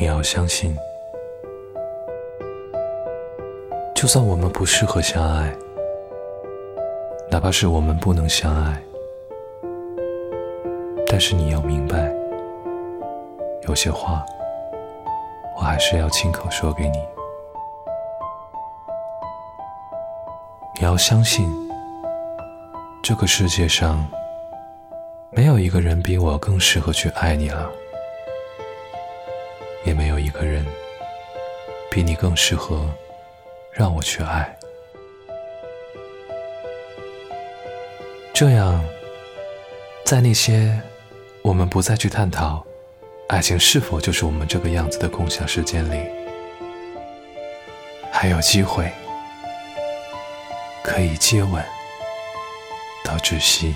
你要相信，就算我们不适合相爱，哪怕是我们不能相爱，但是你要明白，有些话，我还是要亲口说给你。你要相信，这个世界上没有一个人比我更适合去爱你了。也没有一个人比你更适合让我去爱。这样，在那些我们不再去探讨爱情是否就是我们这个样子的共享时间里，还有机会可以接吻到窒息。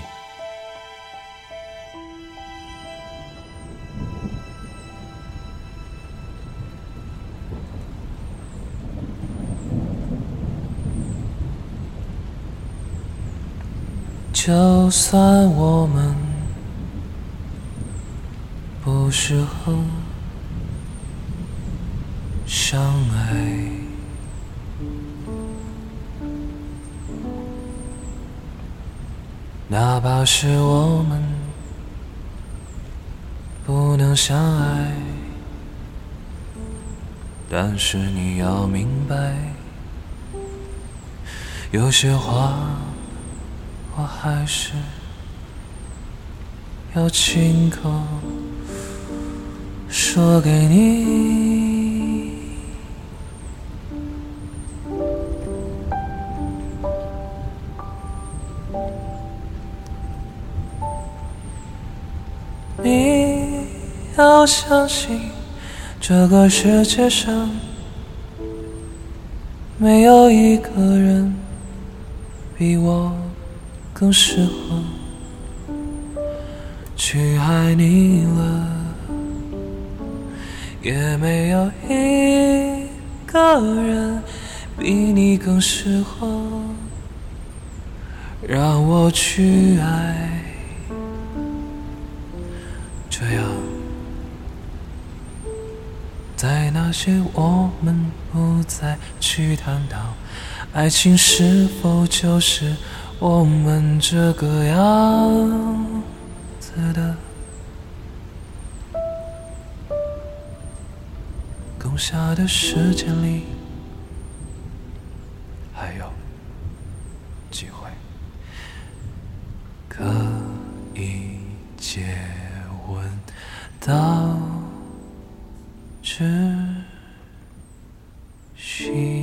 就算我们不适合相爱，哪怕是我们不能相爱，但是你要明白，有些话。我还是要亲口说给你。你要相信，这个世界上没有一个人比我。更适合去爱你了，也没有一个人比你更适合让我去爱。这样，在那些我们不再去探讨，爱情是否就是？我们这个样子的，共享的时间里，还有机会可以接吻到。窒息。